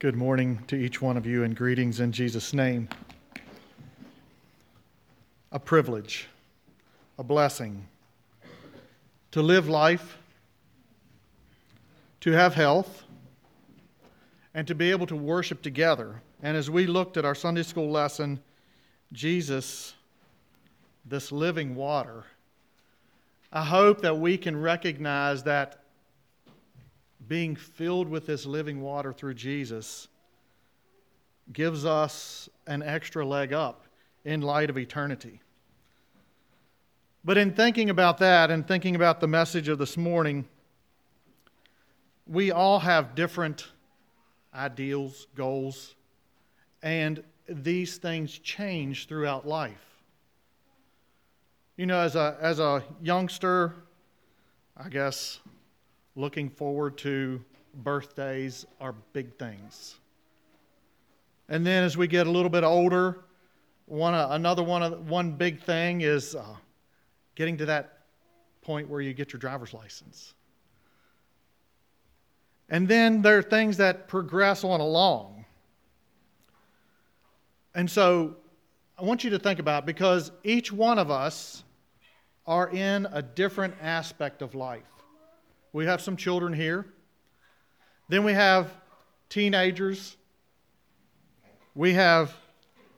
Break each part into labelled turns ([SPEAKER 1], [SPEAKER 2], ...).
[SPEAKER 1] Good morning to each one of you and greetings in Jesus' name. A privilege, a blessing to live life, to have health, and to be able to worship together. And as we looked at our Sunday school lesson, Jesus, this living water, I hope that we can recognize that being filled with this living water through Jesus gives us an extra leg up in light of eternity. But in thinking about that and thinking about the message of this morning, we all have different ideals, goals, and these things change throughout life. You know, as a, as a youngster, I guess looking forward to birthdays are big things. And then as we get a little bit older, one, uh, another one, one big thing is uh, getting to that point where you get your driver's license. And then there are things that progress on along. And so I want you to think about because each one of us are in a different aspect of life. We have some children here. Then we have teenagers. We have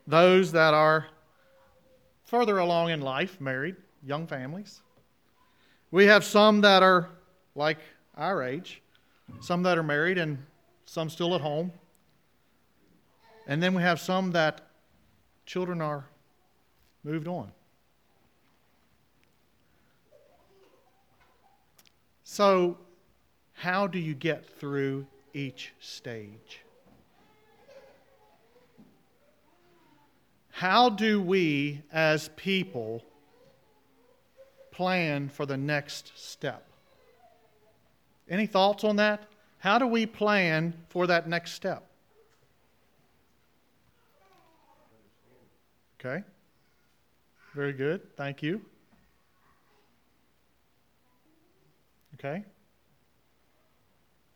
[SPEAKER 1] those that are further along in life, married, young families. We have some that are like our age, some that are married, and some still at home. And then we have some that children are moved on. So, how do you get through each stage? How do we as people plan for the next step? Any thoughts on that? How do we plan for that next step? Okay. Very good. Thank you. Okay?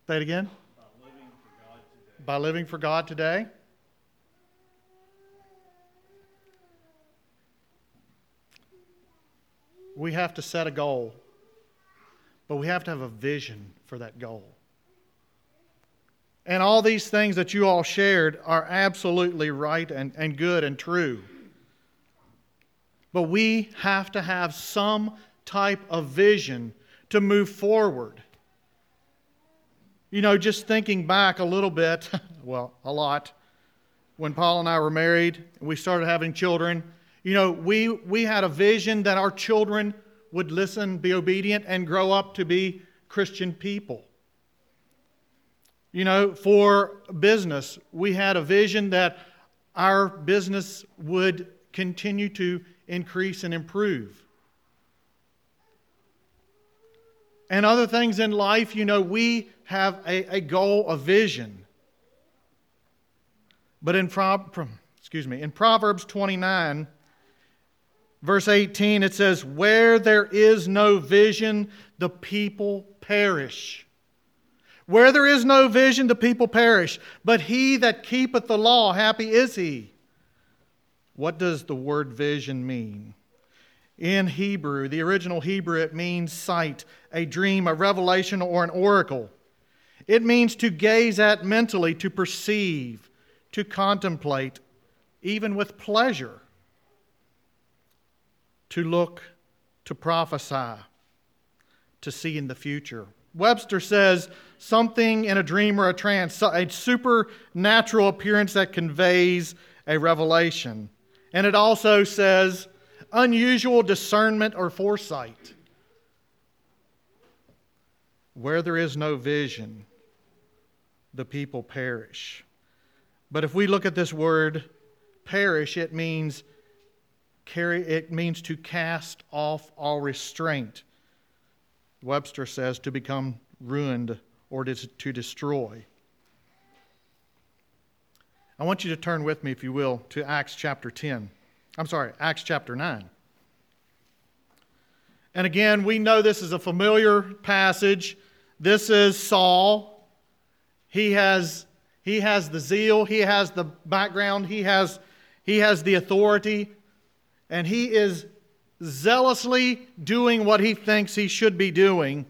[SPEAKER 1] Say it again. By living for God today. By living for God today. We have to set a goal, but we have to have a vision for that goal. And all these things that you all shared are absolutely right and, and good and true. But we have to have some type of vision to move forward. You know, just thinking back a little bit, well, a lot, when Paul and I were married, and we started having children, you know, we, we had a vision that our children would listen, be obedient, and grow up to be Christian people. You know, for business, we had a vision that our business would continue to increase and improve. And other things in life, you know, we have a, a goal, a vision. But in, Pro, excuse me, in Proverbs 29, verse 18, it says, Where there is no vision, the people perish. Where there is no vision, the people perish. But he that keepeth the law, happy is he. What does the word vision mean? In Hebrew, the original Hebrew, it means sight, a dream, a revelation, or an oracle. It means to gaze at mentally, to perceive, to contemplate, even with pleasure, to look, to prophesy, to see in the future. Webster says something in a dream or a trance, a supernatural appearance that conveys a revelation. And it also says unusual discernment or foresight. Where there is no vision, the people perish. But if we look at this word perish, it means carry it means to cast off all restraint. Webster says to become ruined or to destroy. I want you to turn with me, if you will, to Acts chapter 10. I'm sorry, Acts chapter 9. And again, we know this is a familiar passage. This is Saul. He has He has the zeal, he has the background, he has, he has the authority, and he is zealously doing what he thinks he should be doing.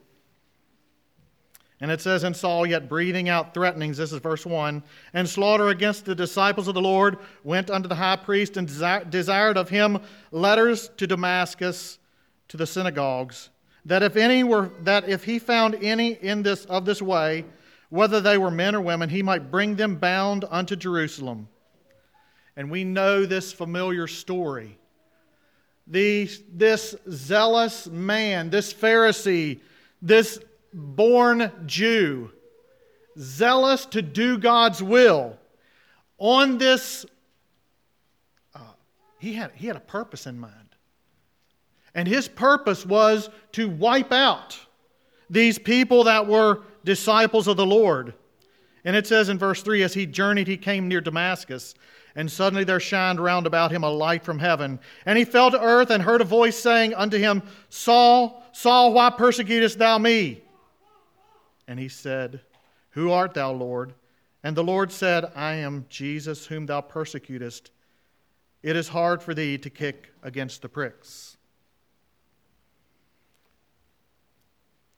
[SPEAKER 1] And it says, in Saul, yet breathing out threatenings, this is verse 1, and slaughter against the disciples of the Lord, went unto the high priest and desired of him letters to Damascus to the synagogues, that if any were that if he found any in this of this way, whether they were men or women, he might bring them bound unto Jerusalem. And we know this familiar story. The, this zealous man, this Pharisee, this born Jew, zealous to do God's will, on this, uh, he, had, he had a purpose in mind. And his purpose was to wipe out these people that were disciples of the Lord. And it says in verse 3 as he journeyed, he came near Damascus. And suddenly there shined round about him a light from heaven. And he fell to earth and heard a voice saying unto him, Saul, Saul, why persecutest thou me? And he said, Who art thou, Lord? And the Lord said, I am Jesus, whom thou persecutest. It is hard for thee to kick against the pricks.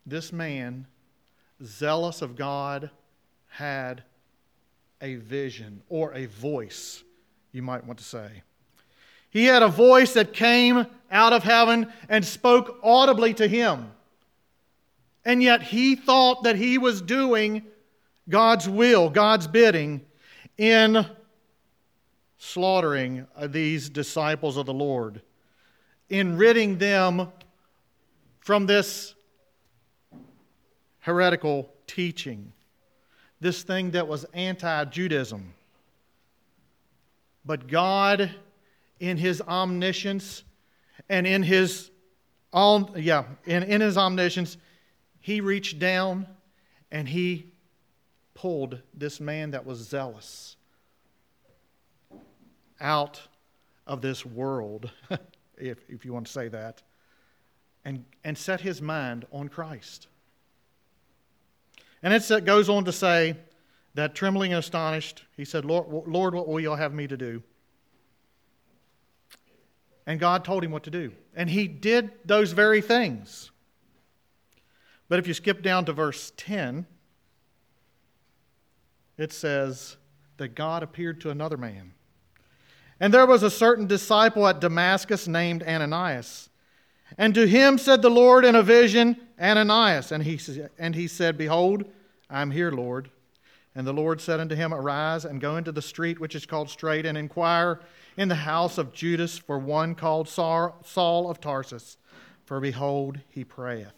[SPEAKER 1] This man, zealous of God, had a vision or a voice, you might want to say. He had a voice that came out of heaven and spoke audibly to him. And yet he thought that he was doing God's will, God's bidding, in slaughtering these disciples of the Lord, in ridding them from this heretical teaching, this thing that was anti Judaism. But God, in His omniscience and in His all, yeah, in, in His omniscience, he reached down and he pulled this man that was zealous out of this world, if, if you want to say that, and, and set his mind on Christ. And it goes on to say that, trembling and astonished, he said, Lord, Lord, what will you have me to do? And God told him what to do. And he did those very things. But if you skip down to verse 10, it says that God appeared to another man. And there was a certain disciple at Damascus named Ananias. And to him said the Lord in a vision, Ananias. And he, and he said, Behold, I am here, Lord. And the Lord said unto him, Arise and go into the street which is called Straight, and inquire in the house of Judas for one called Saul of Tarsus. For behold, he prayeth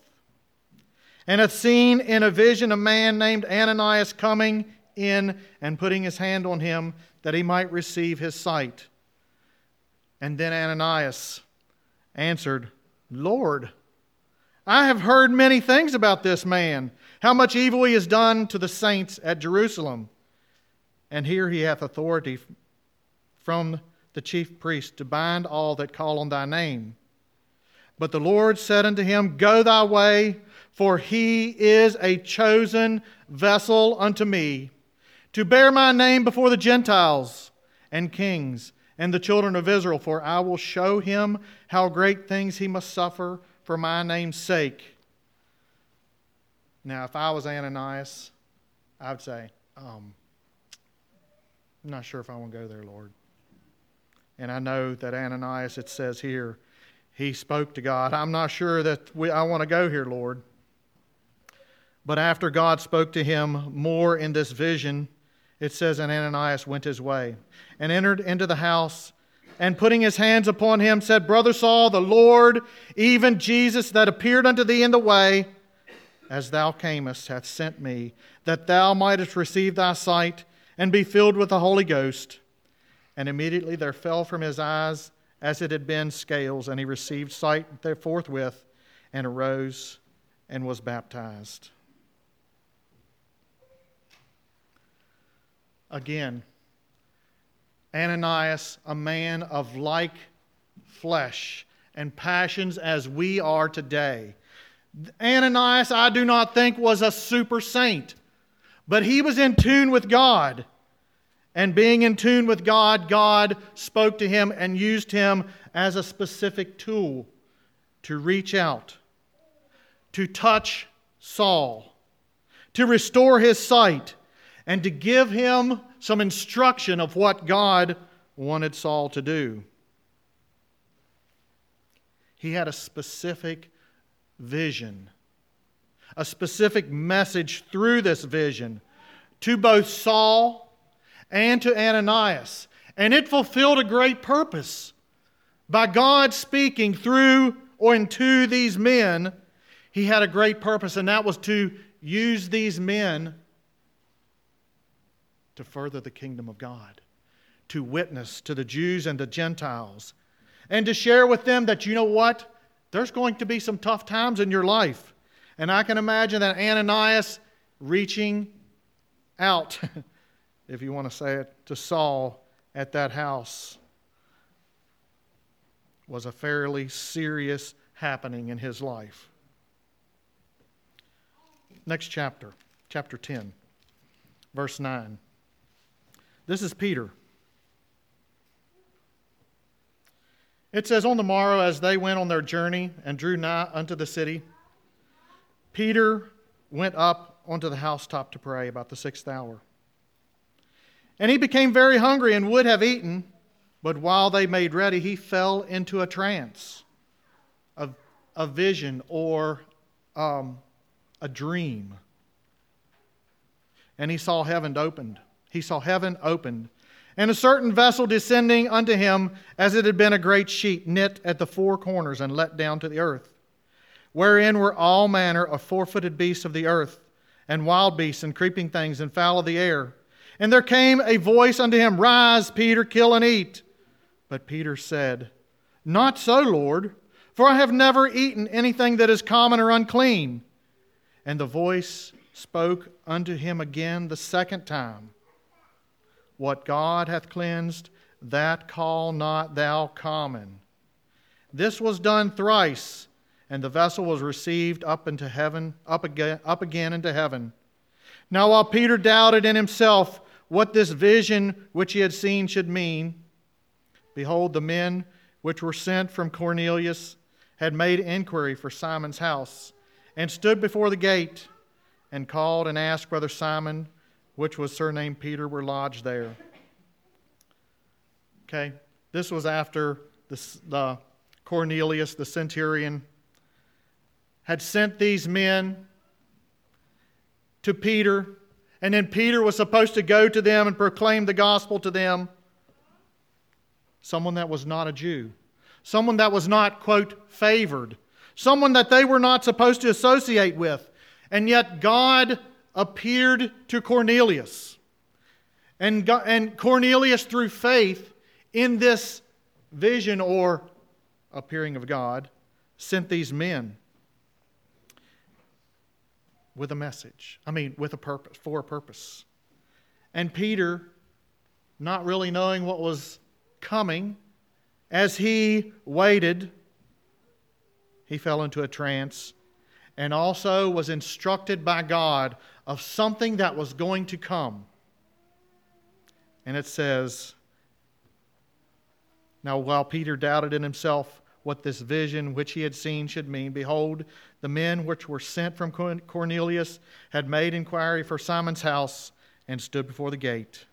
[SPEAKER 1] and hath seen in a vision a man named Ananias coming in and putting his hand on him that he might receive his sight. And then Ananias answered, Lord, I have heard many things about this man, how much evil he has done to the saints at Jerusalem. And here he hath authority from the chief priest to bind all that call on thy name. But the Lord said unto him, Go thy way for he is a chosen vessel unto me, to bear my name before the Gentiles and kings and the children of Israel, for I will show him how great things he must suffer for my name's sake. Now, if I was Ananias, I would say, um, I'm not sure if I want to go there, Lord. And I know that Ananias, it says here, he spoke to God. I'm not sure that we, I want to go here, Lord. But after God spoke to him more in this vision, it says, And Ananias went his way and entered into the house, and putting his hands upon him, said, Brother Saul, the Lord, even Jesus that appeared unto thee in the way, as thou camest, hath sent me, that thou mightest receive thy sight and be filled with the Holy Ghost. And immediately there fell from his eyes as it had been scales, and he received sight forthwith, and arose and was baptized. Again. Ananias, a man of like flesh and passions as we are today. Ananias, I do not think, was a super saint, But he was in tune with God. And being in tune with God, God spoke to him and used him as a specific tool to reach out, to touch Saul, to restore his sight, and to give him some instruction of what God wanted Saul to do. He had a specific vision, a specific message through this vision to both Saul and to Ananias. And it fulfilled a great purpose. By God speaking through or into these men, he had a great purpose, and that was to use these men to further the kingdom of God, to witness to the Jews and the Gentiles, and to share with them that, you know what? There's going to be some tough times in your life. And I can imagine that Ananias reaching out, if you want to say it, to Saul at that house was a fairly serious happening in his life. Next chapter, chapter 10, verse 9. This is Peter. It says, On the morrow, as they went on their journey and drew nigh unto the city, Peter went up onto the housetop to pray about the sixth hour. And he became very hungry and would have eaten, but while they made ready, he fell into a trance, a, a vision, or um, a dream. And he saw heaven opened. He saw heaven opened and a certain vessel descending unto him as it had been a great sheet knit at the four corners and let down to the earth, wherein were all manner of four footed beasts of the earth, and wild beasts, and creeping things, and fowl of the air. And there came a voice unto him, Rise, Peter, kill and eat. But Peter said, Not so, Lord, for I have never eaten anything that is common or unclean. And the voice spoke unto him again the second time what God hath cleansed, that call not thou common. This was done thrice, and the vessel was received up into heaven, up again, up again into heaven. Now while Peter doubted in himself what this vision which he had seen should mean, behold, the men which were sent from Cornelius had made inquiry for Simon's house, and stood before the gate, and called and asked whether Simon which was surnamed Peter, were lodged there. Okay, this was after the, Cornelius, the centurion, had sent these men to Peter, and then Peter was supposed to go to them and proclaim the gospel to them. Someone that was not a Jew, someone that was not, quote, favored, someone that they were not supposed to associate with. And yet God appeared to Cornelius. And, God, and Cornelius, through faith in this vision or appearing of God, sent these men with a message. I mean, with a purpose, for a purpose. And Peter, not really knowing what was coming, as he waited, he fell into a trance and also was instructed by God of something that was going to come. And it says, Now while Peter doubted in himself what this vision which he had seen should mean, behold, the men which were sent from Cornelius had made inquiry for Simon's house and stood before the gate.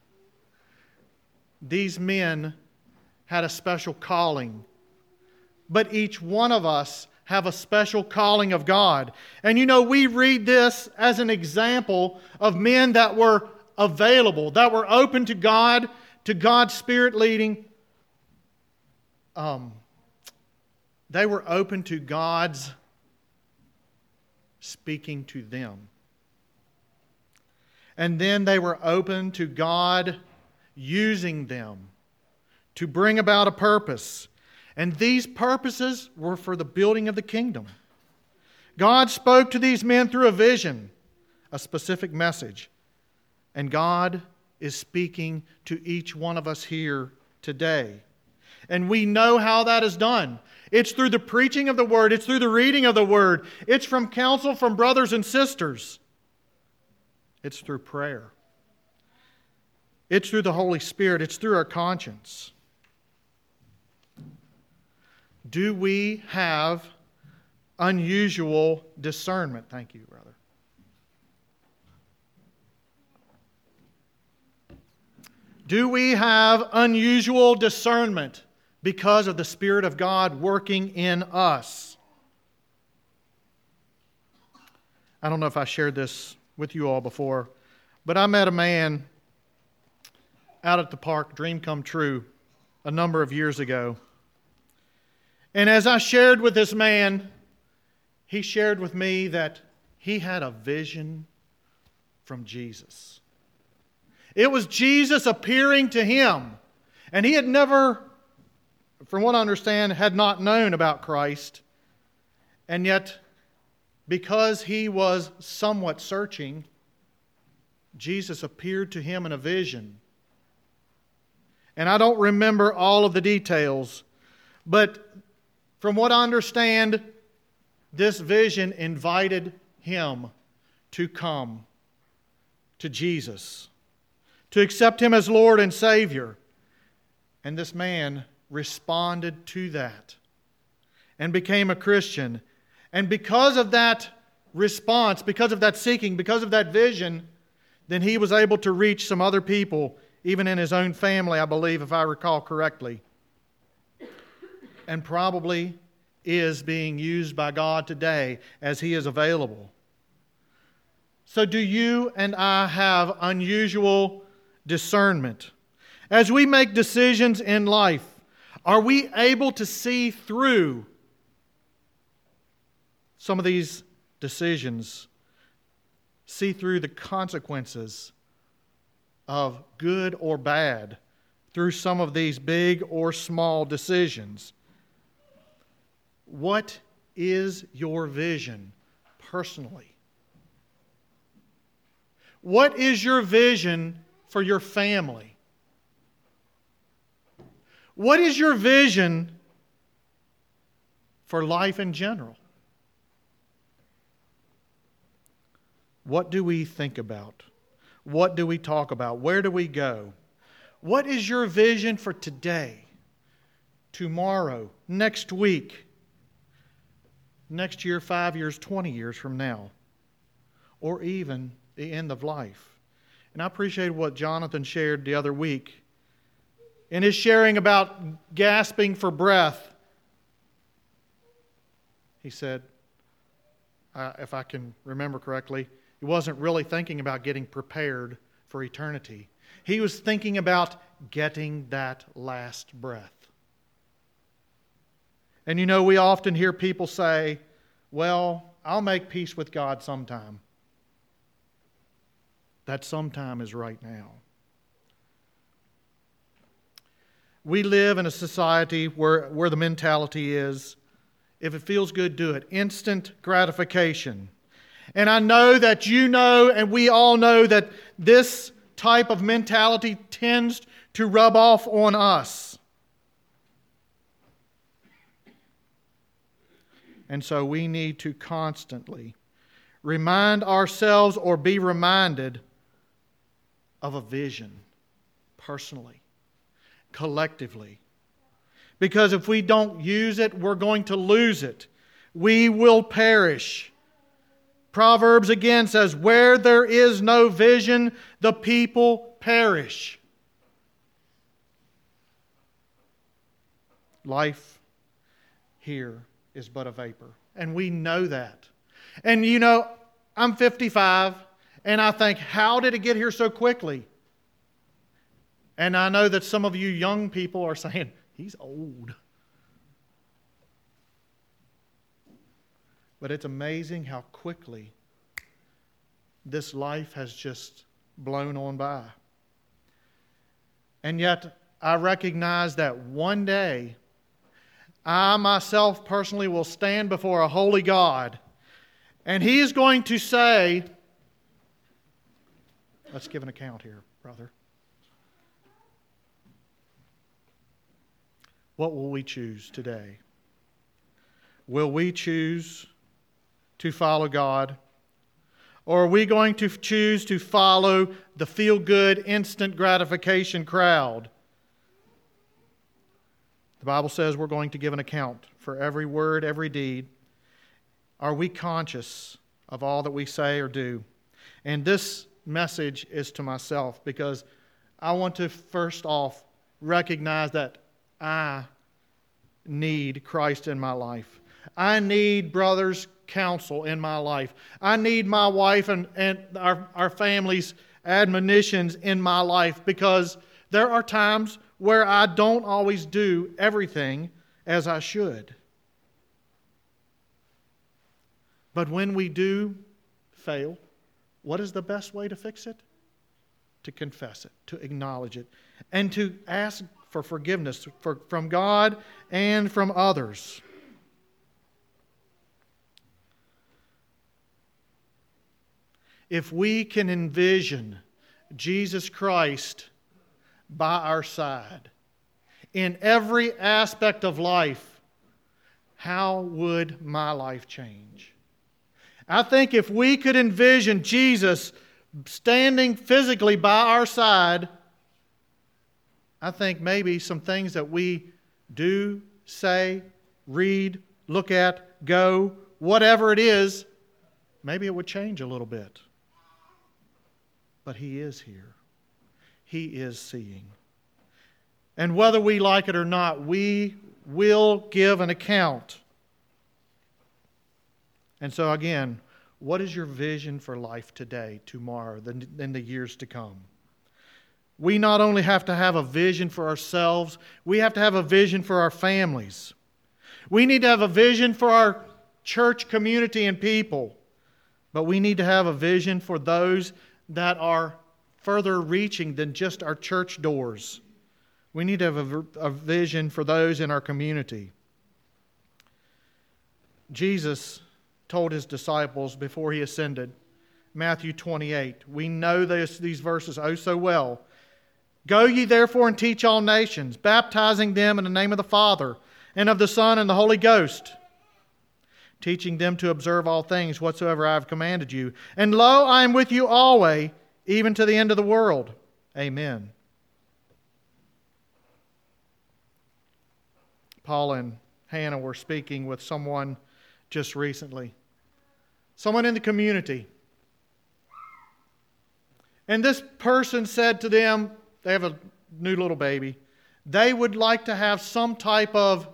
[SPEAKER 1] These men had a special calling, but each one of us have a special calling of God. And you know, we read this as an example of men that were available, that were open to God, to God's Spirit leading. Um, they were open to God's speaking to them. And then they were open to God using them to bring about a purpose. And these purposes were for the building of the kingdom. God spoke to these men through a vision, a specific message. And God is speaking to each one of us here today. And we know how that is done. It's through the preaching of the word, it's through the reading of the word, it's from counsel from brothers and sisters. it's through prayer. It's through the Holy Spirit, it's through our conscience. Do we have unusual discernment? Thank you, brother. Do we have unusual discernment because of the Spirit of God working in us? I don't know if I shared this with you all before, but I met a man out at the park, Dream Come True, a number of years ago. And as I shared with this man, he shared with me that he had a vision from Jesus. It was Jesus appearing to him. And he had never, from what I understand, had not known about Christ. And yet, because he was somewhat searching, Jesus appeared to him in a vision. And I don't remember all of the details, but from what I understand, this vision invited him to come to Jesus to accept him as Lord and Savior. And this man responded to that and became a Christian. And because of that response, because of that seeking, because of that vision, then he was able to reach some other people, even in his own family, I believe, if I recall correctly. And probably is being used by God today as he is available. So, do you and I have unusual discernment. As we make decisions in life, are we able to see through some of these decisions, see through the consequences of good or bad through some of these big or small decisions? What is your vision personally? What is your vision for your family? What is your vision for life in general? What do we think about? What do we talk about? Where do we go? What is your vision for today, tomorrow, next week, next year, five years, 20 years from now, or even the end of life? And I appreciate what Jonathan shared the other week. In his sharing about gasping for breath, he said, uh, if I can remember correctly, he wasn't really thinking about getting prepared for eternity. He was thinking about getting that last breath. And you know, we often hear people say, Well, I'll make peace with God sometime. That sometime is right now. We live in a society where, where the mentality is if it feels good, do it. Instant gratification. And I know that you know, and we all know that this type of mentality tends to rub off on us. And so we need to constantly remind ourselves or be reminded of a vision, personally, collectively. Because if we don't use it, we're going to lose it. We will perish. Proverbs again says, Where there is no vision, the people perish. Life here is but a vapor. And we know that. And you know, I'm 55. And I think, how did it get here so quickly? And I know that some of you young people are saying, he's old. But it's amazing how quickly this life has just blown on by. And yet, I recognize that one day, I myself personally will stand before a holy God, and He is going to say, Let's give an account here, brother. What will we choose today? Will we choose to follow God? Or are we going to choose to follow the feel good, instant gratification crowd? The Bible says we're going to give an account for every word, every deed. Are we conscious of all that we say or do? And this message is to myself because I want to first off recognize that I need Christ in my life. I need brothers' counsel in my life. I need my wife and, and our, our family's admonitions in my life because there are times where I don't always do everything as I should. But when we do fail, what is the best way to fix it? To confess it, to acknowledge it, and to ask for forgiveness for, from God and from others. If we can envision Jesus Christ by our side in every aspect of life, how would my life change? I think if we could envision Jesus standing physically by our side, I think maybe some things that we do, say, read, look at, go, whatever it is, maybe it would change a little bit. But He is here, He is seeing. And whether we like it or not, we will give an account. And so, again, what is your vision for life today, tomorrow, in the years to come? We not only have to have a vision for ourselves, we have to have a vision for our families. We need to have a vision for our church community and people, but we need to have a vision for those that are further reaching than just our church doors. We need to have a, a vision for those in our community. Jesus told his disciples before he ascended, Matthew 28. We know this, these verses oh so well. Go ye therefore and teach all nations, baptizing them in the name of the Father, and of the Son, and the Holy Ghost, teaching them to observe all things whatsoever I have commanded you. And lo, I am with you always, even to the end of the world. Amen. Paul and Hannah were speaking with someone just recently, someone in the community. And this person said to them, they have a new little baby. They would like to have some type of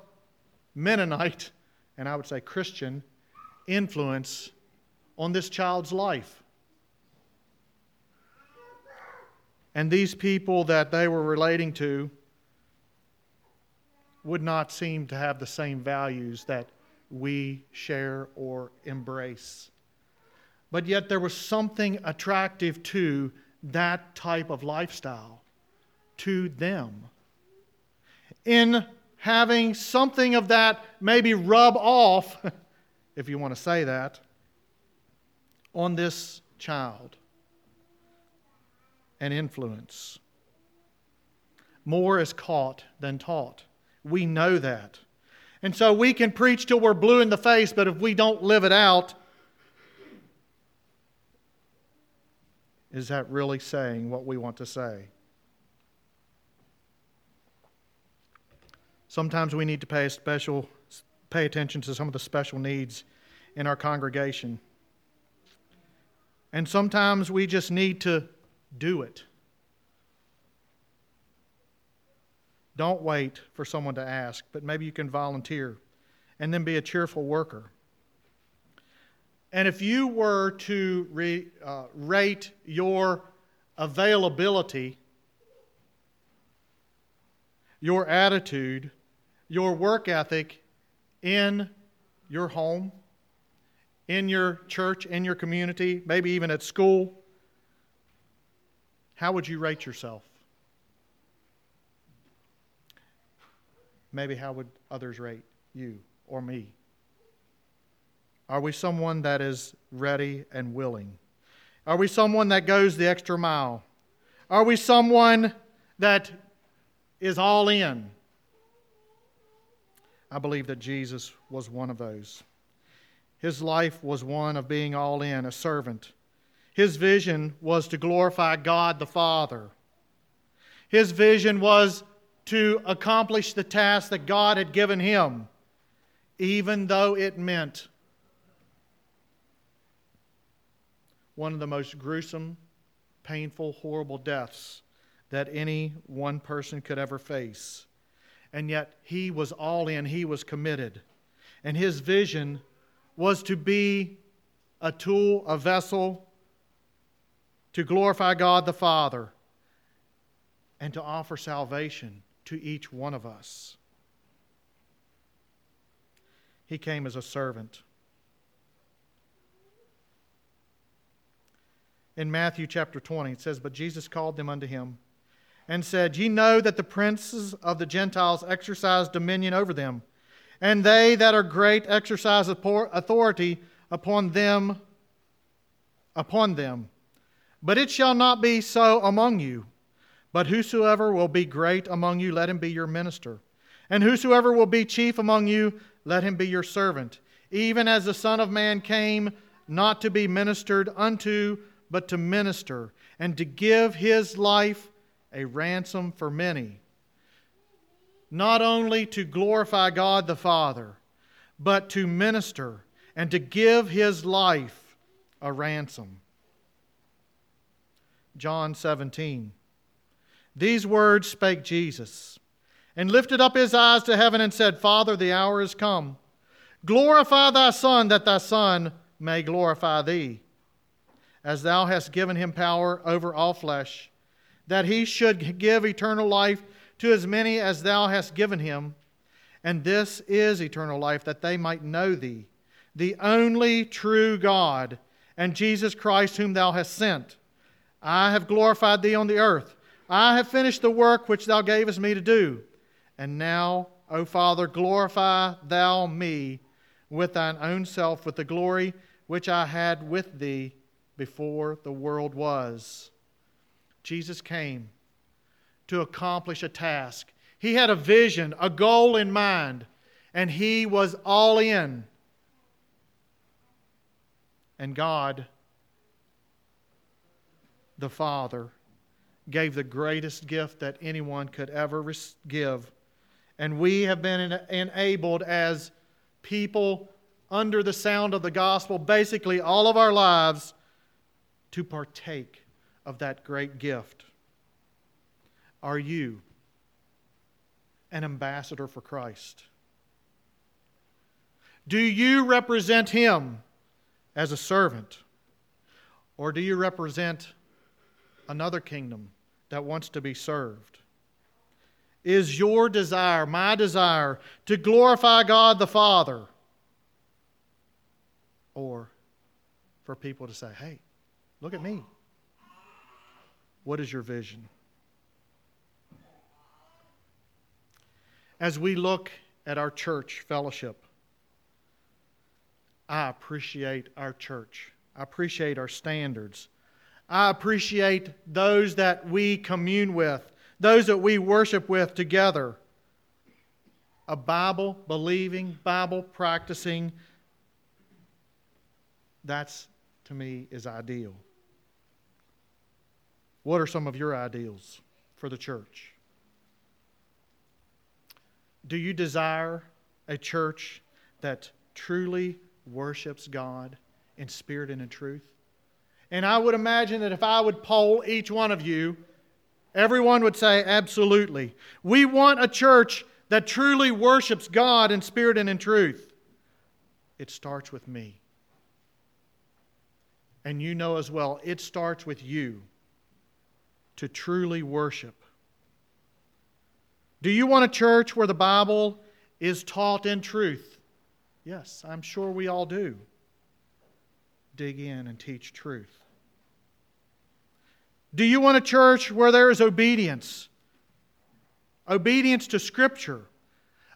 [SPEAKER 1] Mennonite, and I would say Christian, influence on this child's life. And these people that they were relating to would not seem to have the same values that we share or embrace. But yet there was something attractive to that type of lifestyle to them. In having something of that maybe rub off, if you want to say that, on this child and influence. More is caught than taught. We know that. And so we can preach till we're blue in the face, but if we don't live it out, is that really saying what we want to say? Sometimes we need to pay, special, pay attention to some of the special needs in our congregation. And sometimes we just need to do it. Don't wait for someone to ask, but maybe you can volunteer and then be a cheerful worker. And if you were to re, uh, rate your availability, your attitude, your work ethic in your home, in your church, in your community, maybe even at school, how would you rate yourself? Maybe how would others rate you or me? Are we someone that is ready and willing? Are we someone that goes the extra mile? Are we someone that is all in? I believe that Jesus was one of those. His life was one of being all in, a servant. His vision was to glorify God the Father. His vision was to accomplish the task that God had given him, even though it meant one of the most gruesome, painful, horrible deaths that any one person could ever face. And yet he was all in, he was committed. And his vision was to be a tool, a vessel to glorify God the Father and to offer salvation to each one of us. He came as a servant. In Matthew chapter 20, it says, But Jesus called them unto him and said, Ye know that the princes of the Gentiles exercise dominion over them, and they that are great exercise authority upon them upon them. But it shall not be so among you. But whosoever will be great among you, let him be your minister. And whosoever will be chief among you, let him be your servant. Even as the Son of Man came not to be ministered unto, but to minister, and to give his life a ransom for many. Not only to glorify God the Father, but to minister and to give his life a ransom. John 17. These words spake Jesus, and lifted up his eyes to heaven and said, Father, the hour is come. Glorify thy Son, that thy Son may glorify thee, as thou hast given him power over all flesh, that he should give eternal life to as many as thou hast given him. And this is eternal life, that they might know thee, the only true God, and Jesus Christ, whom thou hast sent. I have glorified thee on the earth. I have finished the work which thou gavest me to do. And now, O Father, glorify thou me with thine own self, with the glory which I had with thee before the world was. Jesus came to accomplish a task. He had a vision, a goal in mind, and he was all in. And God the Father gave the greatest gift that anyone could ever give. And we have been enabled as people under the sound of the gospel, basically all of our lives, to partake of that great gift. Are you an ambassador for Christ? Do you represent Him as a servant? Or do you represent another kingdom that wants to be served? Is your desire, my desire, to glorify God the Father? Or for people to say, hey, look at me. What is your vision? As we look at our church fellowship, I appreciate our church. I appreciate our standards. I appreciate those that we commune with, those that we worship with together. A Bible believing, Bible practicing, that's to me is ideal. What are some of your ideals for the church? Do you desire a church that truly worships God in spirit and in truth? And I would imagine that if I would poll each one of you, everyone would say, absolutely. We want a church that truly worships God in spirit and in truth. It starts with me. And you know as well, it starts with you to truly worship. Do you want a church where the Bible is taught in truth? Yes, I'm sure we all do. Dig in and teach truth. Do you want a church where there is obedience? Obedience to Scripture.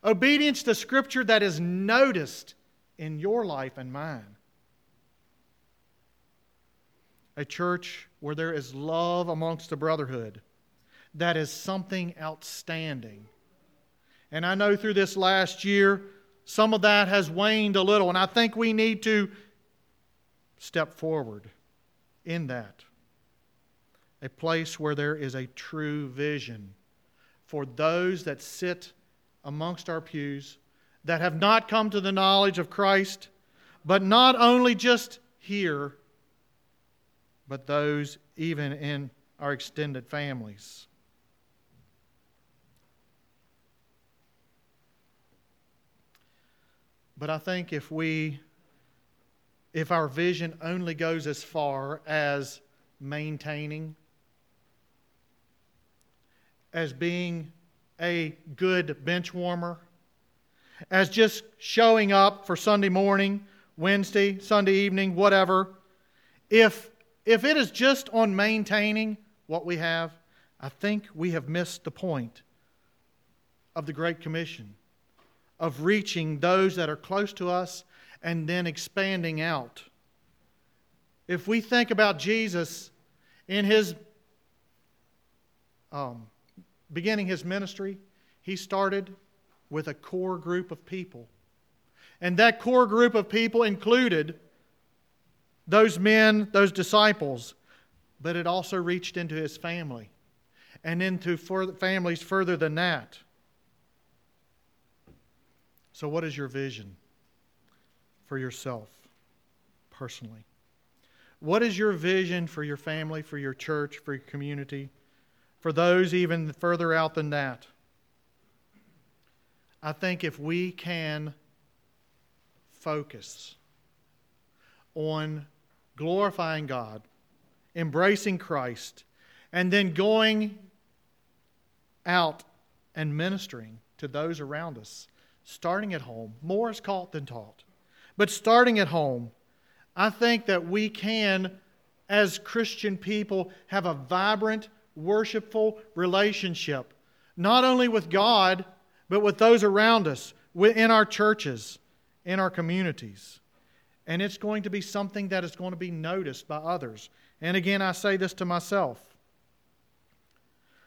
[SPEAKER 1] Obedience to Scripture that is noticed in your life and mine. A church where there is love amongst the brotherhood. That is something outstanding. And I know through this last year, some of that has waned a little, and I think we need to step forward in that. A place where there is a true vision for those that sit amongst our pews that have not come to the knowledge of Christ, but not only just here, but those even in our extended families. But I think if we if our vision only goes as far as maintaining, as being a good bench warmer, as just showing up for Sunday morning, Wednesday, Sunday evening, whatever, if, if it is just on maintaining what we have, I think we have missed the point of the Great Commission, of reaching those that are close to us and then expanding out. If we think about Jesus in his um, beginning his ministry, he started with a core group of people. And that core group of people included those men, those disciples, but it also reached into his family and into families further than that. So, what is your vision for yourself personally? What is your vision for your family, for your church, for your community, for those even further out than that? I think if we can focus on glorifying God, embracing Christ, and then going out and ministering to those around us, starting at home. More is caught than taught. But starting at home, I think that we can, as Christian people, have a vibrant, worshipful relationship, not only with God but with those around us, in our churches, in our communities. And it's going to be something that is going to be noticed by others. And again, I say this to myself.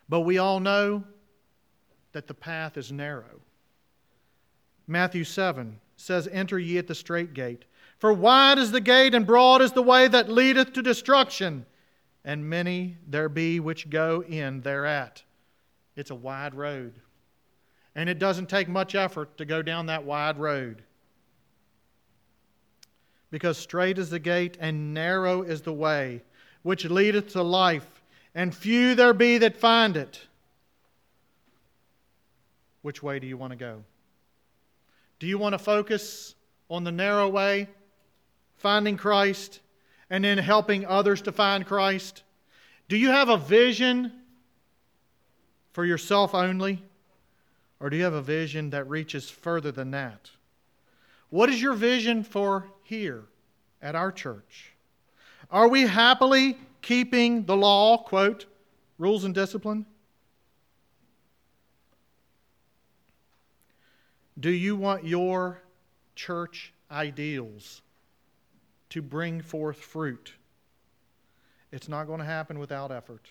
[SPEAKER 1] But we all know that the path is narrow. Matthew 7 says, Enter ye at the strait gate. For wide is the gate, and broad is the way that leadeth to destruction, and many there be which go in thereat. It's a wide road. And it doesn't take much effort to go down that wide road. Because strait is the gate and narrow is the way which leadeth to life, and few there be that find it. Which way do you want to go? Do you want to focus on the narrow way, finding Christ, and then helping others to find Christ? Do you have a vision for yourself only? Or do you have a vision that reaches further than that? What is your vision for here at our church? Are we happily keeping the law, quote, rules and discipline? Do you want your church ideals to bring forth fruit? It's not going to happen without effort.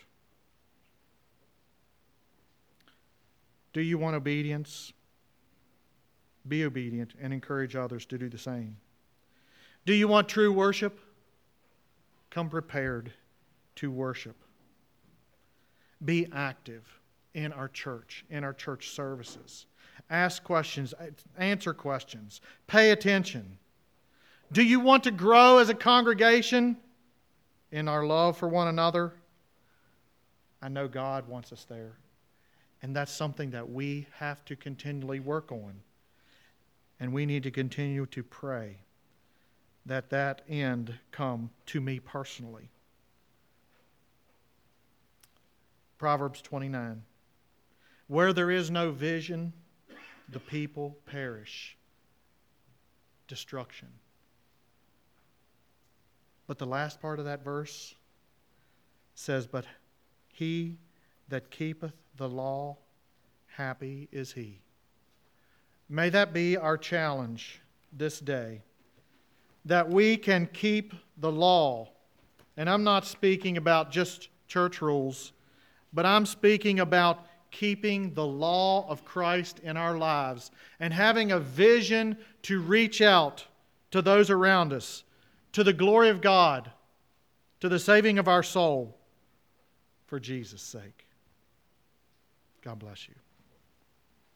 [SPEAKER 1] Do you want obedience? Be obedient and encourage others to do the same. Do you want true worship? Come prepared to worship. Be active in our church, in our church services. Ask questions, answer questions, pay attention. Do you want to grow as a congregation in our love for one another? I know God wants us there. And that's something that we have to continually work on. And we need to continue to pray that that end come to me personally. Proverbs 29. Where there is no vision, the people perish. Destruction. But the last part of that verse says, But he that keepeth the law, happy is he. May that be our challenge this day that we can keep the law. And I'm not speaking about just church rules, but I'm speaking about keeping the law of Christ in our lives and having a vision to reach out to those around us, to the glory of God, to the saving of our soul for Jesus' sake. God bless you.